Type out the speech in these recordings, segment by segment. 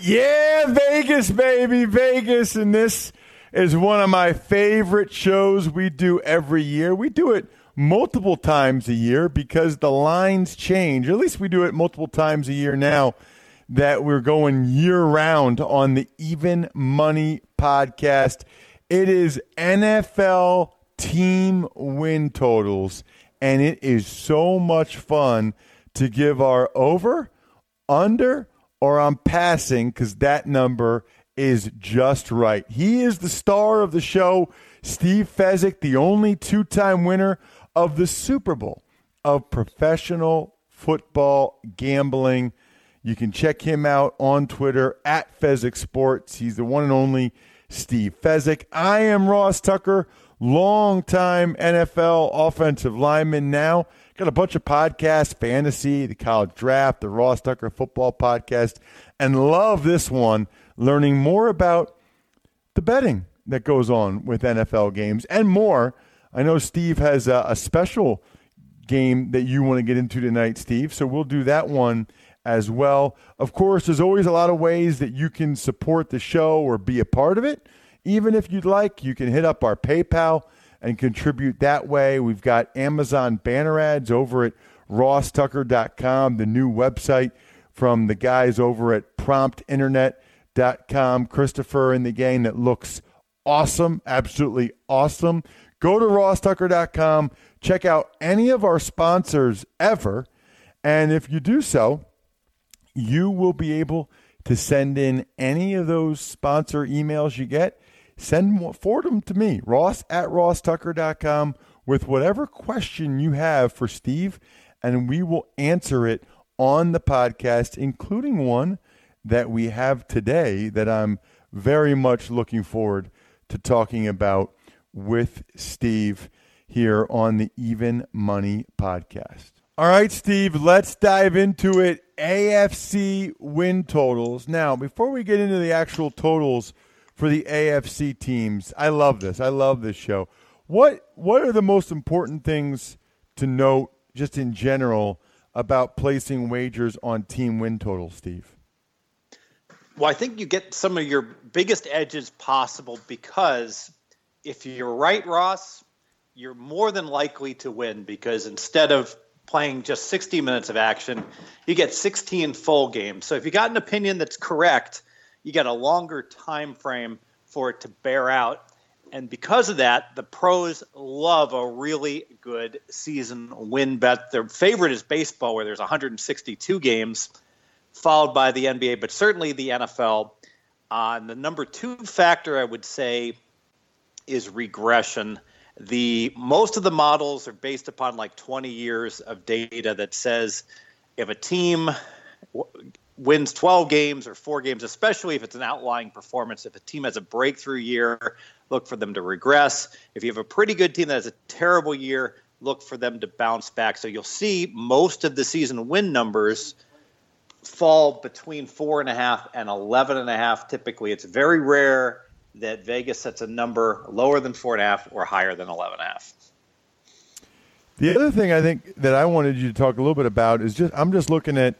Yeah, Vegas, baby, Vegas. And this is one of my favorite shows we do every year. We do it multiple times a year because the lines change. At least we do it multiple times a year now that we're going year round on the Even Money podcast. It is NFL team win totals, and it is so much fun to give our over, under, or I'm passing because that number is just right. He is the star of the show, Steve Fezzik, the only two time winner of the Super Bowl of professional football gambling. You can check him out on Twitter at Fezzik Sports. He's the one and only Steve Fezzik. I am Ross Tucker, longtime NFL offensive lineman now. Got a bunch of podcasts, fantasy, the college draft, the Ross Tucker football podcast, and love this one, learning more about the betting that goes on with NFL games and more. I know Steve has a, a special game that you want to get into tonight, Steve. So we'll do that one as well. Of course, there's always a lot of ways that you can support the show or be a part of it. Even if you'd like, you can hit up our PayPal and contribute that way. We've got Amazon banner ads over at rosstucker.com, the new website from the guys over at promptinternet.com. Christopher and the gang that looks awesome, absolutely awesome. Go to rosstucker.com, check out any of our sponsors ever, and if you do so, you will be able to send in any of those sponsor emails you get send forward them to me, ross at rosstucker.com, with whatever question you have for Steve, and we will answer it on the podcast, including one that we have today that I'm very much looking forward to talking about with Steve here on the Even Money podcast. All right, Steve, let's dive into it. AFC win totals. Now, before we get into the actual totals, for the AFC teams. I love this. I love this show. What what are the most important things to note just in general about placing wagers on team win totals, Steve? Well, I think you get some of your biggest edges possible because if you're right, Ross, you're more than likely to win because instead of playing just 60 minutes of action, you get 16 full games. So if you got an opinion that's correct, you get a longer time frame for it to bear out. And because of that, the pros love a really good season win bet. Their favorite is baseball, where there's 162 games, followed by the NBA, but certainly the NFL. Uh, and the number two factor I would say is regression. The most of the models are based upon like 20 years of data that says if a team wins 12 games or four games, especially if it's an outlying performance. If a team has a breakthrough year, look for them to regress. If you have a pretty good team that has a terrible year, look for them to bounce back. So you'll see most of the season win numbers fall between four and a half and eleven and a half. Typically, it's very rare that Vegas sets a number lower than four and a half or higher than eleven and a half. The other thing I think that I wanted you to talk a little bit about is just I'm just looking at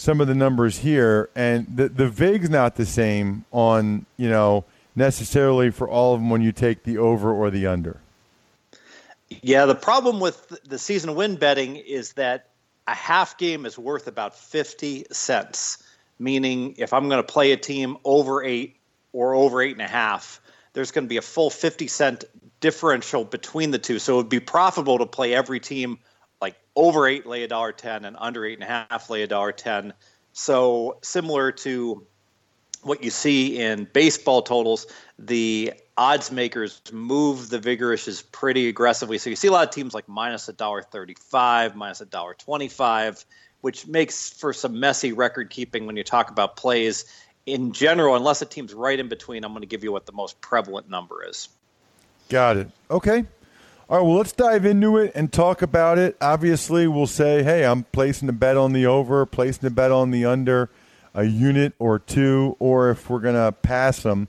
some of the numbers here, and the the vig's not the same on you know necessarily for all of them when you take the over or the under. Yeah, the problem with the season win betting is that a half game is worth about 50 cents, meaning if I'm going to play a team over eight or over eight and a half, there's going to be a full 50 cent differential between the two. So it would be profitable to play every team like over eight, lay a dollar 10, and under eight and a half, lay a dollar 10. So similar to what you see in baseball totals, the odds makers move the vigorish is pretty aggressively. So you see a lot of teams like minus a dollar thirty-five, minus a dollar twenty-five, which makes for some messy record keeping when you talk about plays. In general, unless a team's right in between, I'm going to give you what the most prevalent number is. Got it. Okay. All right, well, let's dive into it and talk about it. Obviously, we'll say, hey, I'm placing a bet on the over, placing a bet on the under, a unit or two, or if we're going to pass them.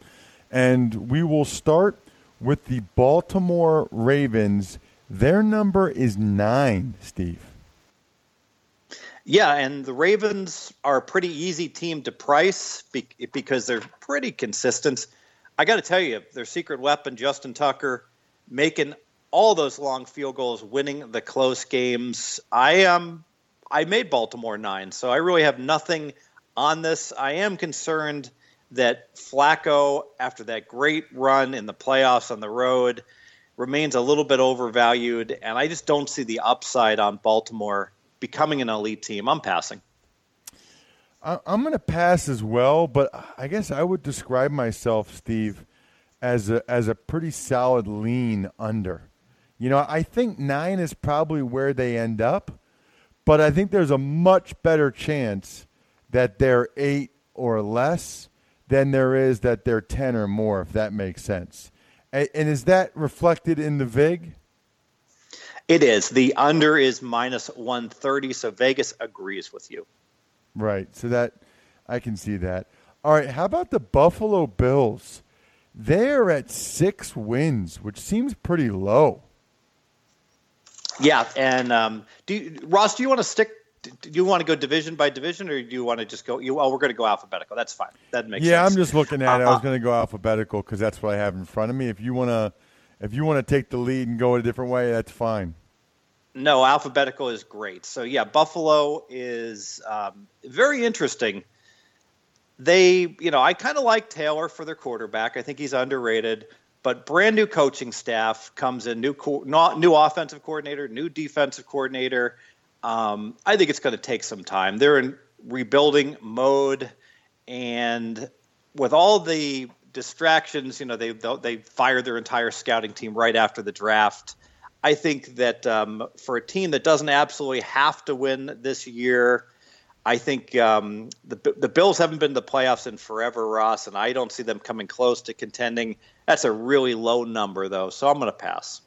And we will start with the Baltimore Ravens. Their number is nine, Steve. Yeah, and the Ravens are a pretty easy team to price because they're pretty consistent. I got to tell you, their secret weapon, Justin Tucker, making all those long field goals, winning the close games. I um, I made Baltimore nine, so I really have nothing on this. I am concerned that Flacco, after that great run in the playoffs on the road, remains a little bit overvalued, and I just don't see the upside on Baltimore becoming an elite team. I'm passing. I'm going to pass as well, but I guess I would describe myself, Steve, as a as a pretty solid lean under. You know, I think nine is probably where they end up, but I think there's a much better chance that they're eight or less than there is that they're 10 or more, if that makes sense. And, and is that reflected in the VIG? It is. The under is minus 130, so Vegas agrees with you. Right. So that I can see that. All right. How about the Buffalo Bills? They're at six wins, which seems pretty low. Yeah, and um, do you, Ross? Do you want to stick do you want to go division by division, or do you want to just go? You, oh, we're going to go alphabetical. That's fine. That makes sense. yeah, sense. I'm just looking at uh, it. I was uh-huh. going to go alphabetical because that's what I have in front of me. If you want to, if you want to take the lead and go a different way, that's fine. No, alphabetical is great. So yeah, Buffalo is um, very interesting. They, you know, I kind of like Taylor for their quarterback. I think he's underrated. But brand new coaching staff comes in, new co- new offensive coordinator, new defensive coordinator um, I think it's going to take some time. They're in rebuilding mode, and with all the distractions, you know, they they fired their entire scouting team right after the draft. I think that um, for a team that doesn't absolutely have to win this year, I think um, the the Bills haven't been to the playoffs in forever, Ross, and I don't see them coming close to contending. That's a really low number, though, so I'm going to pass.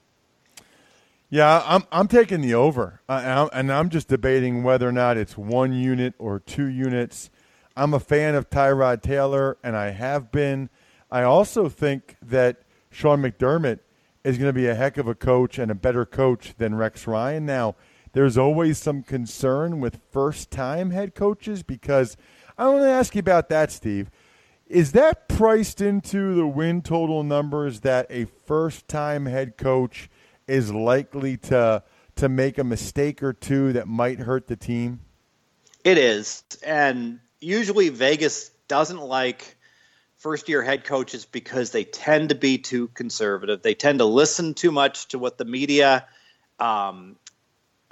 Yeah, I'm I'm taking the over, uh, and I'm just debating whether or not it's one unit or two units. I'm a fan of Tyrod Taylor, and I have been. I also think that Sean McDermott is going to be a heck of a coach and a better coach than Rex Ryan. Now, there's always some concern with first-time head coaches because I want to ask you about that, Steve. Is that priced into the win total numbers that a first-time head coach – is likely to to make a mistake or two that might hurt the team? It is. And usually Vegas doesn't like first year head coaches because they tend to be too conservative. They tend to listen too much to what the media um,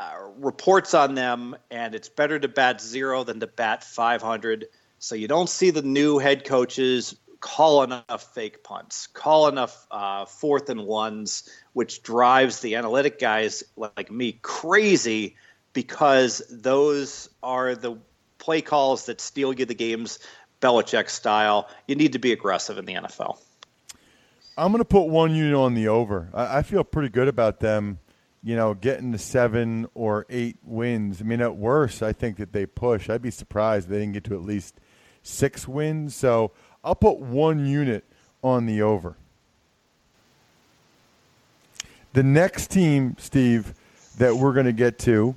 uh, reports on them, and it's better to bat zero than to bat 500. So you don't see the new head coaches call enough fake punts, call enough uh, fourth and ones, which drives the analytic guys like me crazy because those are the play calls that steal you the games, Belichick style. You need to be aggressive in the NFL. I'm going to put one unit on the over. I, I feel pretty good about them, you know, getting to seven or eight wins. I mean, at worst, I think that they push. I'd be surprised if they didn't get to at least six wins. So I'll put one unit on the over. The next team, Steve, that we're going to get to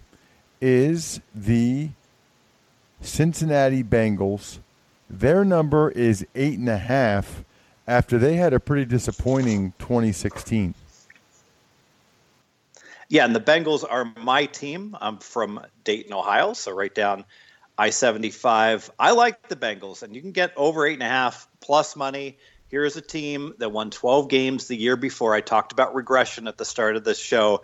is the Cincinnati Bengals. Their number is eight and a half after they had a pretty disappointing 2016. Yeah, and the Bengals are my team. I'm from Dayton, Ohio, so right down I 75. I like the Bengals, and you can get over eight and a half plus money. Here's a team that won 12 games the year before. I talked about regression at the start of this show.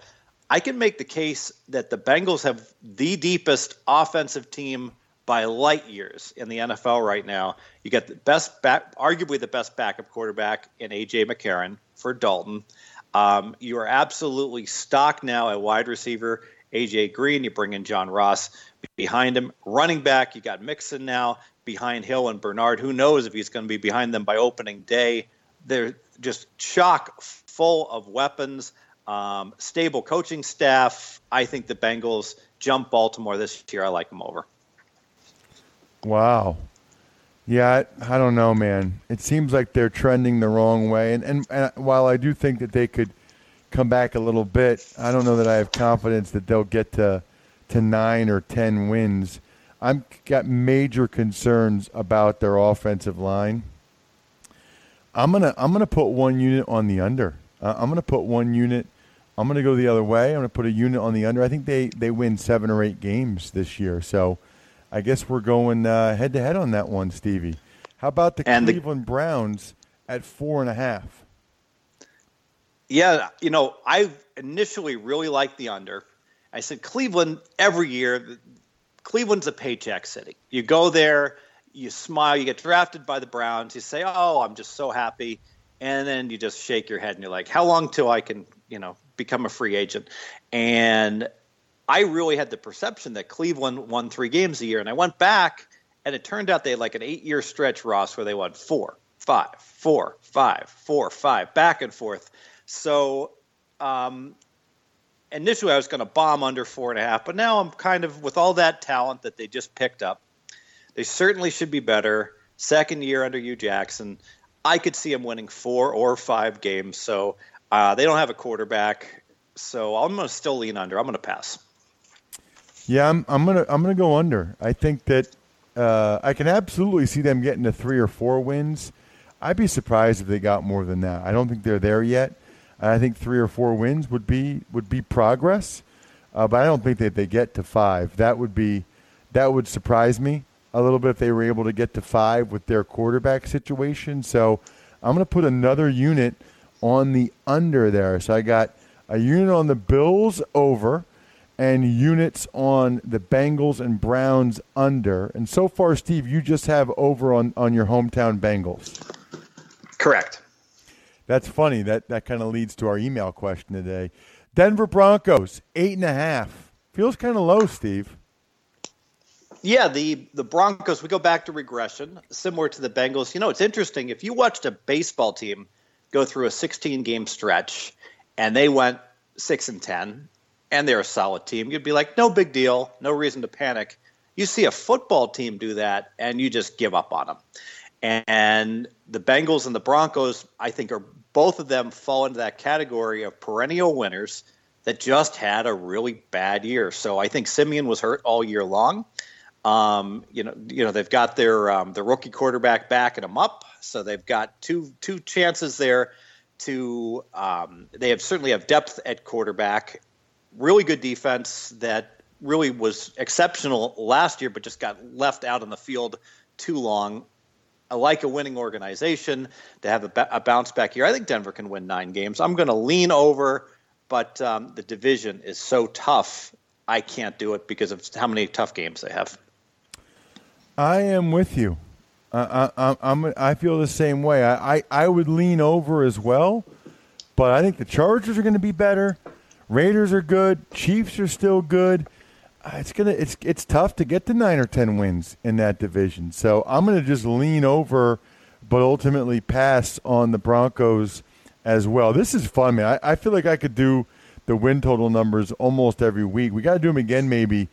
I can make the case that the Bengals have the deepest offensive team by light years in the NFL right now. You get the best back, arguably the best backup quarterback in AJ McCarron for Dalton. Um, you are absolutely stocked now at wide receiver. AJ Green, you bring in John Ross behind him. Running back, you got Mixon now behind Hill and Bernard. Who knows if he's going to be behind them by opening day? They're just chock full of weapons, um, stable coaching staff. I think the Bengals jump Baltimore this year. I like them over. Wow. Yeah, I, I, don't know, man. It seems like they're trending the wrong way. And, and, and while I do think that they could come back a little bit, I don't know that I have confidence that they'll get to to nine or ten wins. I've got major concerns about their offensive line. I'm gonna I'm gonna put one unit on the under. Uh, I'm gonna put one unit. I'm gonna go the other way. I'm gonna put a unit on the under. I think they they win seven or eight games this year. So I guess we're going head to head on that one, Stevie. How about the and Cleveland the, Browns at four and a half? Yeah, you know, I initially really liked the under. I said Cleveland every year. Cleveland's a paycheck city. You go there, you smile, you get drafted by the Browns. You say, "Oh, I'm just so happy," and then you just shake your head and you're like, "How long till I can, you know, become a free agent?" And I really had the perception that Cleveland won three games a year, and I went back, and it turned out they had like an eight-year stretch, Ross, where they won four, five, four, five, four, five, back and forth. So um, initially, I was going to bomb under four and a half, but now I'm kind of with all that talent that they just picked up. They certainly should be better. Second year under Hue Jackson, I could see them winning four or five games. So uh, they don't have a quarterback, so I'm going to still lean under. I'm going to pass. Yeah, I'm, I'm gonna I'm gonna go under. I think that uh, I can absolutely see them getting to three or four wins. I'd be surprised if they got more than that. I don't think they're there yet. I think three or four wins would be would be progress, uh, but I don't think that they get to five. That would be that would surprise me a little bit if they were able to get to five with their quarterback situation. So I'm going to put another unit on the under there. So I got a unit on the Bills over and units on the Bengals and Browns under. And so far, Steve, you just have over on, on your hometown Bengals. Correct. That's funny. That that kind of leads to our email question today. Denver Broncos, eight and a half. Feels kind of low, Steve. Yeah, the the Broncos. We go back to regression, similar to the Bengals. You know, it's interesting. If you watched a baseball team go through a 16 game stretch and they went six and ten, and they're a solid team, you'd be like, no big deal, no reason to panic. You see a football team do that, and you just give up on them. And the Bengals and the Broncos, I think, are both of them fall into that category of perennial winners that just had a really bad year. So I think Siemian was hurt all year long. Um, you know, you know they've got their um, the rookie quarterback backing them up, so they've got two two chances there to. Um, they have certainly have depth at quarterback, really good defense that really was exceptional last year, but just got left out on the field too long. I like a winning organization to have a, a bounce back year. I think Denver can win nine games. I'm going to lean over, but um, the division is so tough. I can't do it because of how many tough games they have. I am with you. I, I, I'm, I feel the same way. I, I, I would lean over as well, but I think the Chargers are going to be better. Raiders are good. Chiefs are still good. Uh, it's gonna it's it's tough to get to nine or ten wins in that division. So I'm gonna just lean over, but ultimately pass on the Broncos as well. This is fun, man. I, I feel like I could do the win total numbers almost every week. We got to do them again maybe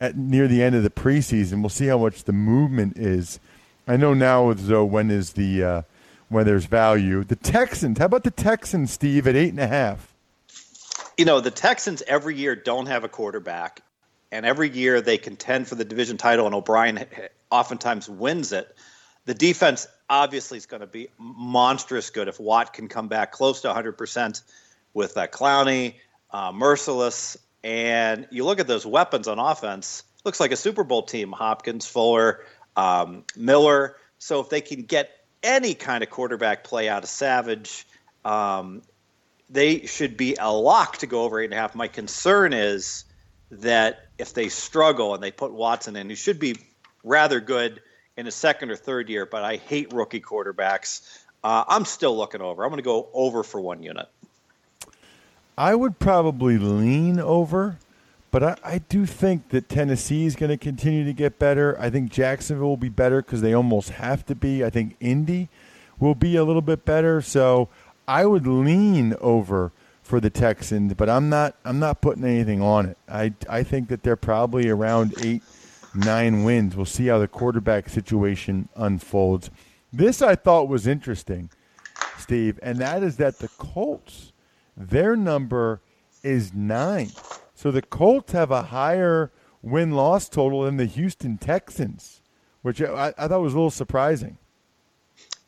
at near the end of the preseason. We'll see how much the movement is. I know now with Zoe when is the uh, when there's value. The Texans. How about the Texans, Steve, at eight and a half? You know, the Texans every year don't have a quarterback, and every year they contend for the division title, and O'Brien oftentimes wins it. The defense obviously is going to be monstrous good if Watt can come back close to 100% with uh, Clowney, uh, Mercilus, and you look at those weapons on offense. Looks like a Super Bowl team: Hopkins, Fuller, um, Miller. So if they can get any kind of quarterback play out of Savage, um, they should be a lock to go over eight and a half. My concern is that if they struggle and they put Watson in, who should be rather good in his second or third year, but I hate rookie quarterbacks. Uh, I'm still looking over. I'm going to go over for one unit. I would probably lean over, but I, I do think that Tennessee is going to continue to get better. I think Jacksonville will be better because they almost have to be. I think Indy will be a little bit better. So I would lean over for the Texans, but I'm not. I'm not putting anything on it. I I think that they're probably around eight, nine wins. We'll see how the quarterback situation unfolds. This I thought was interesting, Steve, and that is that the Colts, their number is nine. So the Colts have a higher win loss total than the Houston Texans, which I, I, thought was a little surprising.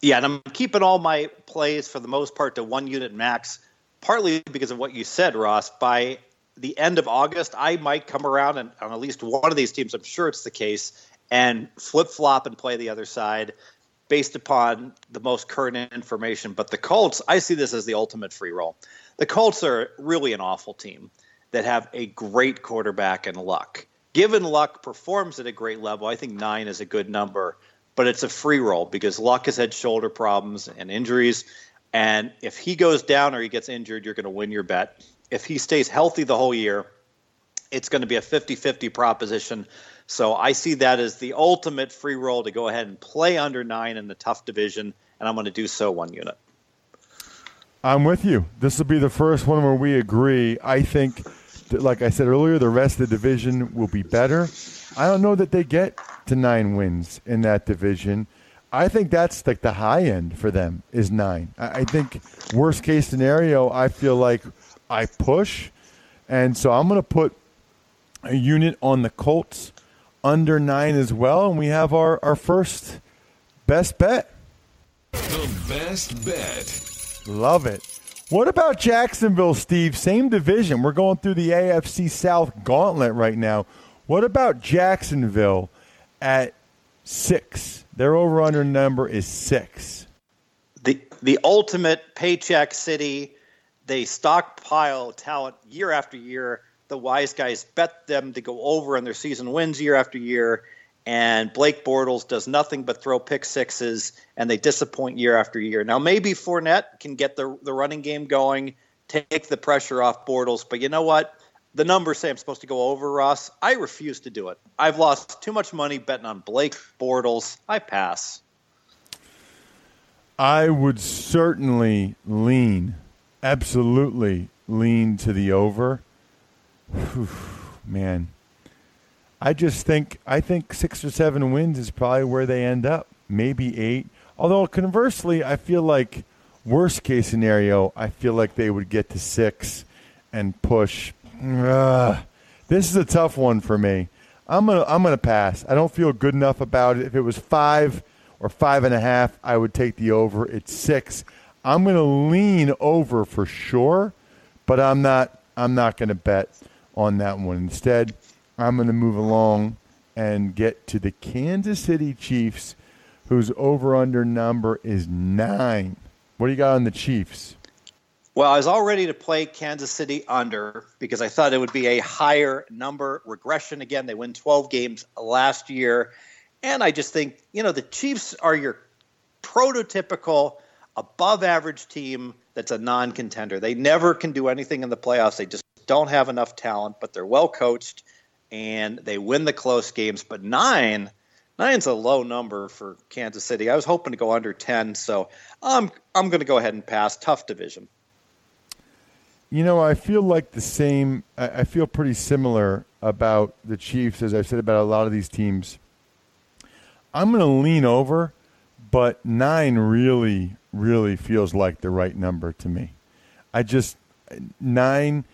Yeah, and I'm keeping all my plays for the most part to one unit max, partly because of what you said, Ross. By the end of August, I might come around and on at least one of these teams, I'm sure it's the case, and flip flop and play the other side based upon the most current information. But the Colts, I see this as the ultimate free roll. The Colts are really an awful team that have a great quarterback and Luck. Given Luck performs at a great level, I think nine is a good number, but it's a free roll because Luck has had shoulder problems and injuries. And if he goes down or he gets injured, you're going to win your bet. If he stays healthy the whole year, it's going to be a 50 50 proposition. So I see that as the ultimate free roll to go ahead and play under nine in the tough division, and I'm going to do so one unit. I'm with you. This will be the first one where we agree. I think like I said earlier, the rest of the division will be better. I don't know that they get to nine wins in that division. I think that's like the high end for them is nine. I think worst case scenario, I feel like I push, and so I'm going to put a unit on the Colts under nine as well, and we have our our first best bet. The best bet. Love it. What about Jacksonville, Steve? Same division. We're going through the AFC South gauntlet right now. What about Jacksonville at six? Their over under number is six. The the ultimate paycheck city. They stockpile talent year after year. The wise guys bet them to go over on their season wins year after year and Blake Bortles does nothing but throw pick sixes, and they disappoint year after year. Now, maybe Fournette can get the the running game going, take the pressure off Bortles, but you know what? The numbers say I'm supposed to go over Ross. I refuse to do it. I've lost too much money betting on Blake Bortles. I pass. I would certainly lean, absolutely lean to the over. Whew, man, I just think I think six or seven wins is probably where they end up. Maybe eight. Although conversely, I feel like worst case scenario, I feel like they would get to six and push. Uh, this is a tough one for me. I'm gonna I'm gonna pass. I don't feel good enough about it. If it was five or five and a half, I would take the over. It's six. I'm gonna lean over for sure, but I'm not I'm not gonna bet on that one. Instead, I'm to move along and get to the Kansas City Chiefs, whose over under number is nine. What do you got on the Chiefs? Well, I was all ready to play Kansas City under because I thought it would be a higher number regression. Again, they win 12 games last year. And I just think, you know, the Chiefs are your prototypical above average team that's a non contender. They never can do anything in the playoffs. They just don't have enough talent, but they're well coached and they win the close games. But nine, nine's a low number for Kansas City. I was hoping to go under ten, so I'm I'm going to go ahead and pass. Tough division. You know, I feel like the same. I feel pretty similar about the Chiefs as I've said about a lot of these teams. I'm going to lean over, but nine really, really feels like the right number to me. I just nine.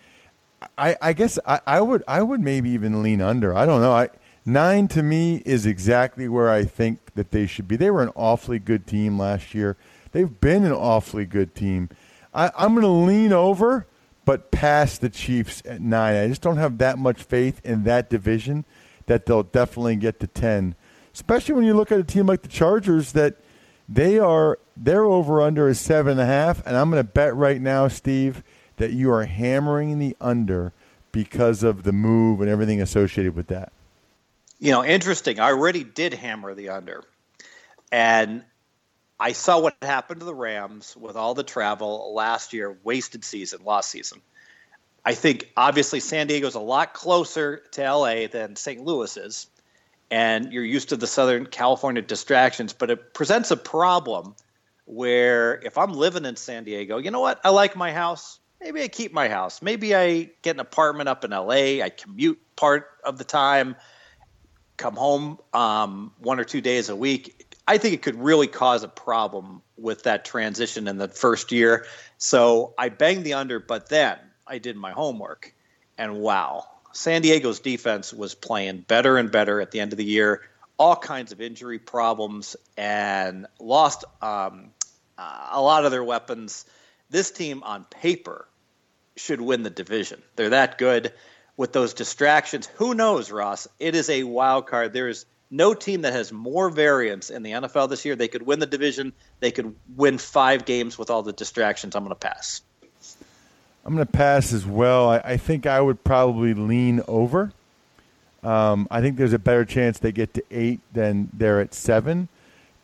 I, I guess I, I would I would maybe even lean under. I don't know. I nine to me is exactly where I think that they should be. They were an awfully good team last year. They've been an awfully good team. I, I'm going to lean over, but pass the Chiefs at nine. I just don't have that much faith in that division that they'll definitely get to ten. Especially when you look at a team like the Chargers that they are their over under is seven and a half, and I'm going to bet right now, Steve, that you are hammering the under because of the move and everything associated with that. You know, interesting. I already did hammer the under. And I saw what happened to the Rams with all the travel last year, wasted season, lost season. I think obviously San Diego's a lot closer to LA than St. Louis is, and you're used to the Southern California distractions, but it presents a problem where if I'm living in San Diego, you know what? I like my house. Maybe I keep my house. Maybe I get an apartment up in LA. I commute part of the time come home um, one or two days a week, I think it could really cause a problem with that transition in the first year. So I banged the under, but then I did my homework, and wow, San Diego's defense was playing better and better at the end of the year. All kinds of injury problems and lost um, a lot of their weapons. This team on paper should win the division. They're that good with those distractions. Who knows, Ross? It is a wild card. There is no team that has more variance in the NFL this year. They could win the division. They could win five games with all the distractions. I'm going to pass. I'm going to pass as well. I, I, think I would probably lean over. Um, I think there's a better chance they get to eight than they're at seven,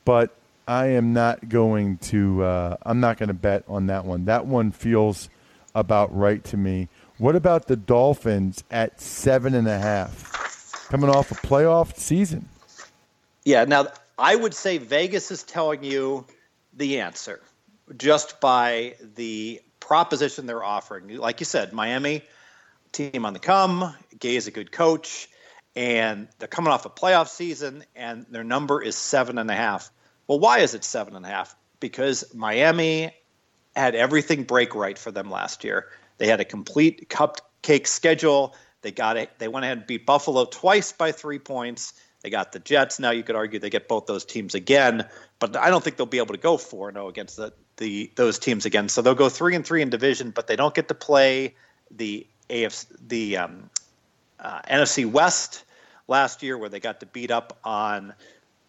but I am not going to. Uh, I'm not going to bet on that one. That one feels about right to me. What about the Dolphins at seven and a half, coming off a playoff season? Yeah. Now, I would say Vegas is telling you the answer just by the proposition they're offering. Like you said, Miami team on the come. Gase is a good coach, and they're coming off a playoff season, and their number is seven and a half. Well, why is it seven and a half? Because Miami had everything break right for them last year. They had a complete cupcake schedule. They got it. They went ahead and beat Buffalo twice by three points. They got the Jets. Now you could argue they get both those teams again, but I don't think they'll be able to go four zero oh against the, the those teams again. So they'll go three and three in division, but they don't get to play the AFC the um, uh, NFC West last year, where they got to beat up on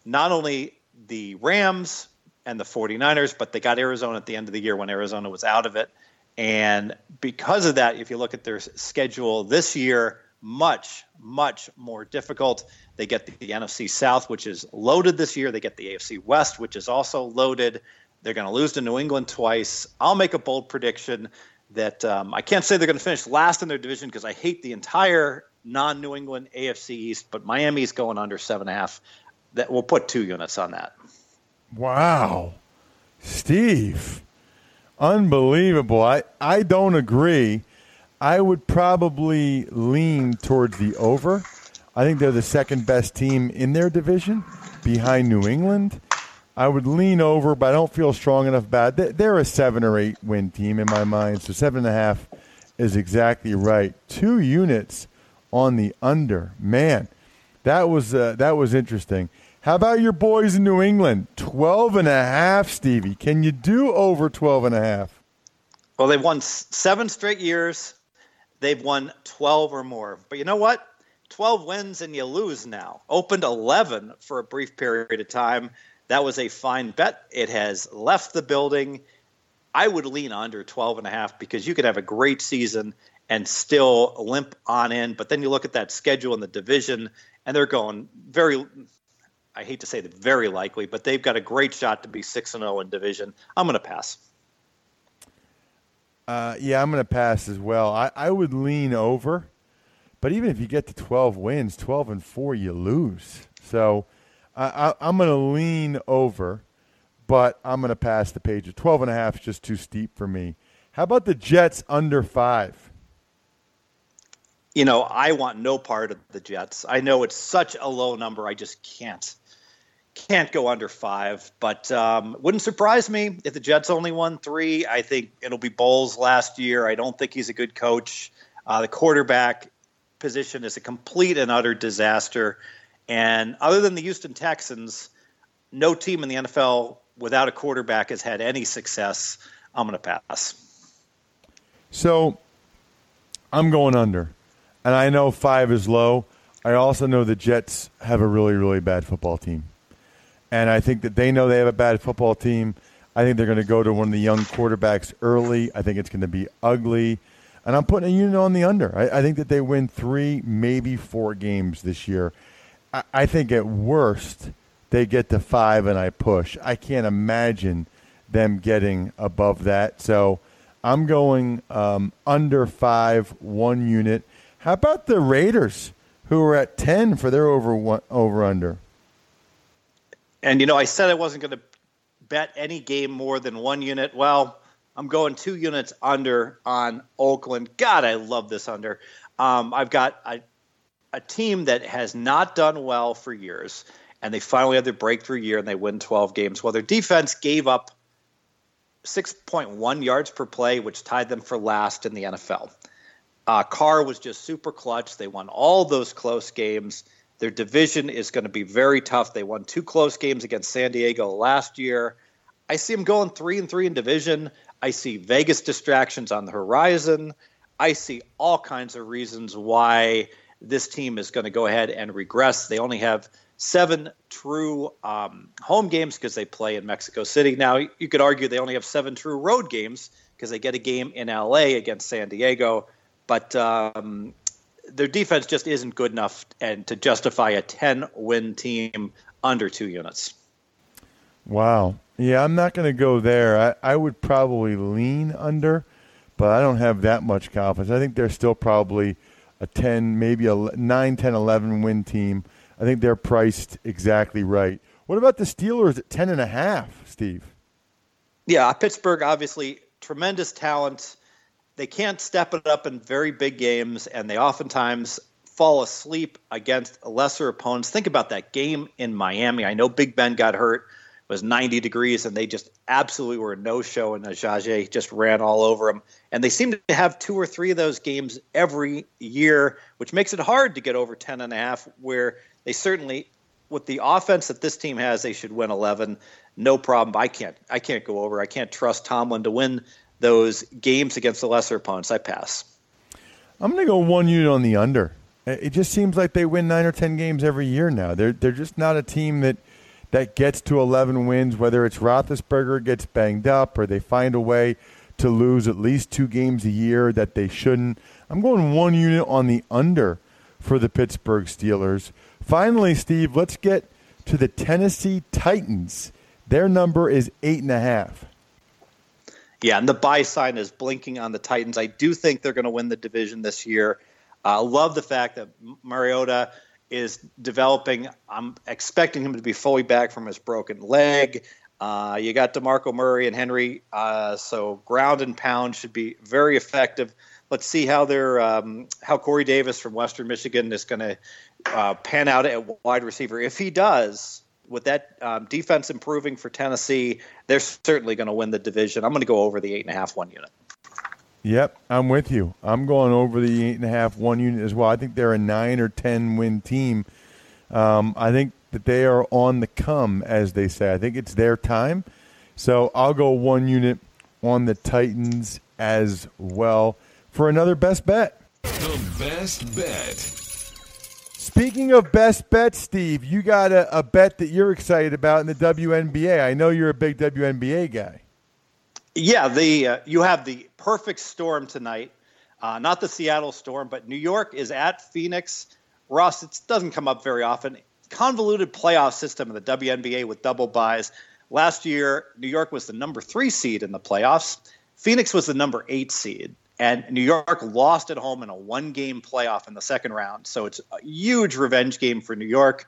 not only the Rams and the 49ers, but they got Arizona at the end of the year when Arizona was out of it. And because of that, if you look at their schedule this year, much, much more difficult. They get the, the, NFC South, which is loaded this year. They get the AFC West, which is also loaded. They're going to lose to New England twice. I'll make a bold prediction that um, I can't say they're going to finish last in their division because I hate the entire non New England AFC East, but Miami's going under seven and a half. That we'll put two units on that. Wow, Steve. Unbelievable. I, I don't agree. I would probably lean towards the over. I think they're the second best team in their division behind New England. I would lean over, but I don't feel strong enough about it. They're a seven or eight win team in my mind, so seven and a half is exactly right. Two units on the under. Man, that was uh, that was interesting. How about your boys in New England? 12 and a half, Stevie. Can you do over 12 and a half? Well, they've won seven straight years. They've won 12 or more. But you know what? 12 wins and you lose now. Opened 11 for a brief period of time. That was a fine bet. It has left the building. I would lean under 12 and a half because you could have a great season and still limp on in. But then you look at that schedule in the division, and they're going very I hate to say that very likely, but they've got a great shot to be six and zero oh in division. I'm going to pass. Uh, yeah, I'm going to pass as well. I, I would lean over, but even if you get to 12 wins, 12 and four, you lose. So I, I, am going to lean over, but I'm going to pass the page. 12 and a half is just too steep for me. How about the Jets under five? You know, I want no part of the Jets. I know it's such a low number. I just can't can't go under five, but um, wouldn't surprise me if the Jets only won three. I think it'll be Bowles last year. I don't think he's a good coach. Uh, the quarterback position is a complete and utter disaster. And other than the Houston Texans, no team in the NFL without a quarterback has had any success. I'm going to pass. So I'm going under. And I know five is low. I also know the Jets have a really, really bad football team. And I think that they know they have a bad football team. I think they're going to go to one of the young quarterbacks early. I think it's going to be ugly. And I'm putting a unit on the under. I, I think that they win three, maybe four games this year. I, I think at worst, they get to five and I push. I can't imagine them getting above that. So I'm going um, under five, one unit. How about the Raiders, who are at 10 for their over, over under? And, you know, I said I wasn't going to bet any game more than one unit. Well, I'm going two units under on Oakland. God, I love this under. Um, I've got a, a team that has not done well for years, and they finally had their breakthrough year and they win 12 games. Well, their defense gave up 6.1 yards per play, which tied them for last in the NFL. Uh, Carr was just super clutch. They won all those close games. Their division is going to be very tough. They won two close games against San Diego last year. I see them going three and three in division. I see Vegas distractions on the horizon. I see all kinds of reasons why this team is going to go ahead and regress. They only have seven true um, home games because they play in Mexico City. Now, you could argue they only have seven true road games because they get a game in LA against San Diego. But um, their defense just isn't good enough and to justify a 10 win team under two units. Wow. Yeah, I'm not going to go there. I, I would probably lean under, but I don't have that much confidence. I think they're still probably a 10, maybe a 9, 10, 11 win team. I think they're priced exactly right. What about the Steelers at 10 and a half, Steve? Yeah, Pittsburgh obviously tremendous talent they can't step it up in very big games, and they oftentimes fall asleep against lesser opponents. Think about that game in Miami. I know Big Ben got hurt. It was 90 degrees, and they just absolutely were a no-show, and Ajayi just ran all over them. And they seem to have two or three of those games every year, which makes it hard to get over 10 and a half, where they certainly, with the offense that this team has, they should win 11. No problem. I can't. I can't go over. I can't trust Tomlin to win those games against the lesser opponents, I pass. I'm going to go one unit on the under. It just seems like they win nine or ten games every year now. They're they're just not a team that that gets to 11 wins. Whether it's Roethlisberger gets banged up or they find a way to lose at least two games a year that they shouldn't. I'm going one unit on the under for the Pittsburgh Steelers. Finally, Steve, let's get to the Tennessee Titans. Their number is eight and a half. Yeah, and the buy sign is blinking on the Titans. I do think they're going to win the division this year. I uh, love the fact that Mariota is developing. I'm expecting him to be fully back from his broken leg. Uh, you got DeMarco Murray and Henry, uh, so ground and pound should be very effective. Let's see how they're um, how Corey Davis from Western Michigan is going to uh, pan out at wide receiver. If he does, with that um, defense improving for Tennessee, they're certainly going to win the division. I'm going to go over the eight and a half one unit. Yep, I'm with you. I'm going over the eight and a half one unit as well. I think they're a nine or ten win team. Um, I think that they are on the come, as they say. I think it's their time. So I'll go one unit on the Titans as well for another best bet. The best bet. Speaking of best bets, Steve, you got a, a, bet that you're excited about in the WNBA. I know you're a big WNBA guy. Yeah, the uh, you have the perfect storm tonight. Uh, not the Seattle storm, but New York is at Phoenix. Ross, it doesn't come up very often. Convoluted playoff system in the WNBA with double buys. Last year, New York was the number three seed in the playoffs. Phoenix was the number eight seed. And New York lost at home in a one game playoff in the second round. So it's a huge revenge game for New York.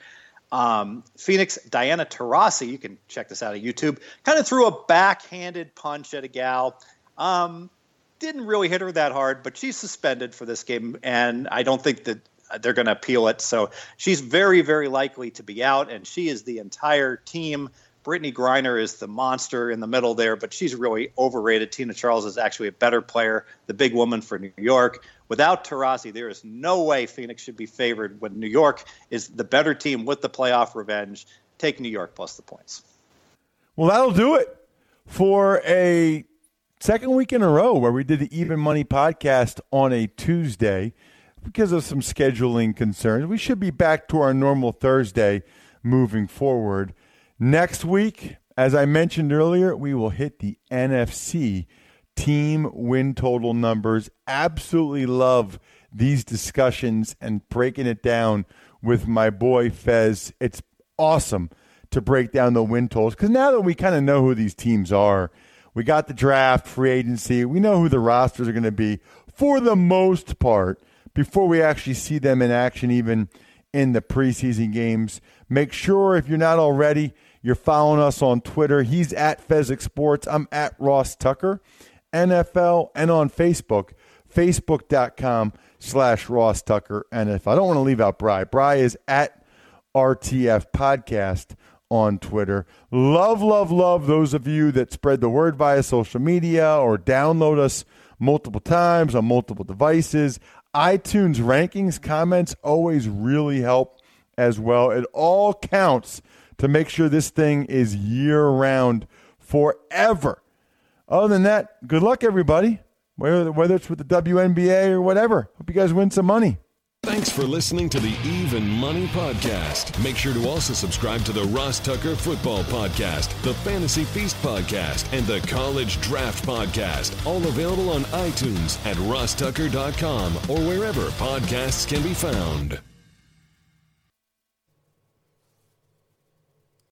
Um, Phoenix, Diana Taurasi, you can check this out on YouTube, kind of threw a backhanded punch at a gal. Um, didn't really hit her that hard, but she's suspended for this game. And I don't think that they're going to appeal it. So she's very, very likely to be out, and she is the entire team. Brittney Griner is the monster in the middle there, but she's really overrated. Tina Charles is actually a better player, the big woman for New York. Without Taurasi, there is no way Phoenix should be favored when New York is the better team with the playoff revenge. Take New York plus the points. Well, that'll do it for a second week in a row where we did the Even Money podcast on a Tuesday because of some scheduling concerns. We should be back to our normal Thursday moving forward. Next week, as I mentioned earlier, we will hit the NFC team win total numbers. Absolutely love these discussions and breaking it down with my boy Fez. It's awesome to break down the win totals because now that we kind of know who these teams are, we got the draft, free agency, we know who the rosters are going to be for the most part before we actually see them in action, even in the preseason games. Make sure if you're not already, you're following us on Twitter. He's at Fezzik Sports. I'm at Ross Tucker, NFL, and on Facebook, facebook.com slash Ross Tucker NFL. I don't want to leave out Bry. Bry is at RTF Podcast on Twitter. Love, love, love those of you that spread the word via social media or download us multiple times on multiple devices. iTunes rankings, comments always really help as well. It all counts to make sure this thing is year round forever. Other than that, good luck, everybody. Whether, whether it's with the WNBA or whatever. Hope you guys win some money. Thanks for listening to the Even Money Podcast. Make sure to also subscribe to the Ross Tucker Football Podcast, the Fantasy Feast Podcast, and the College Draft Podcast. All available on iTunes at rosstucker.com or wherever podcasts can be found.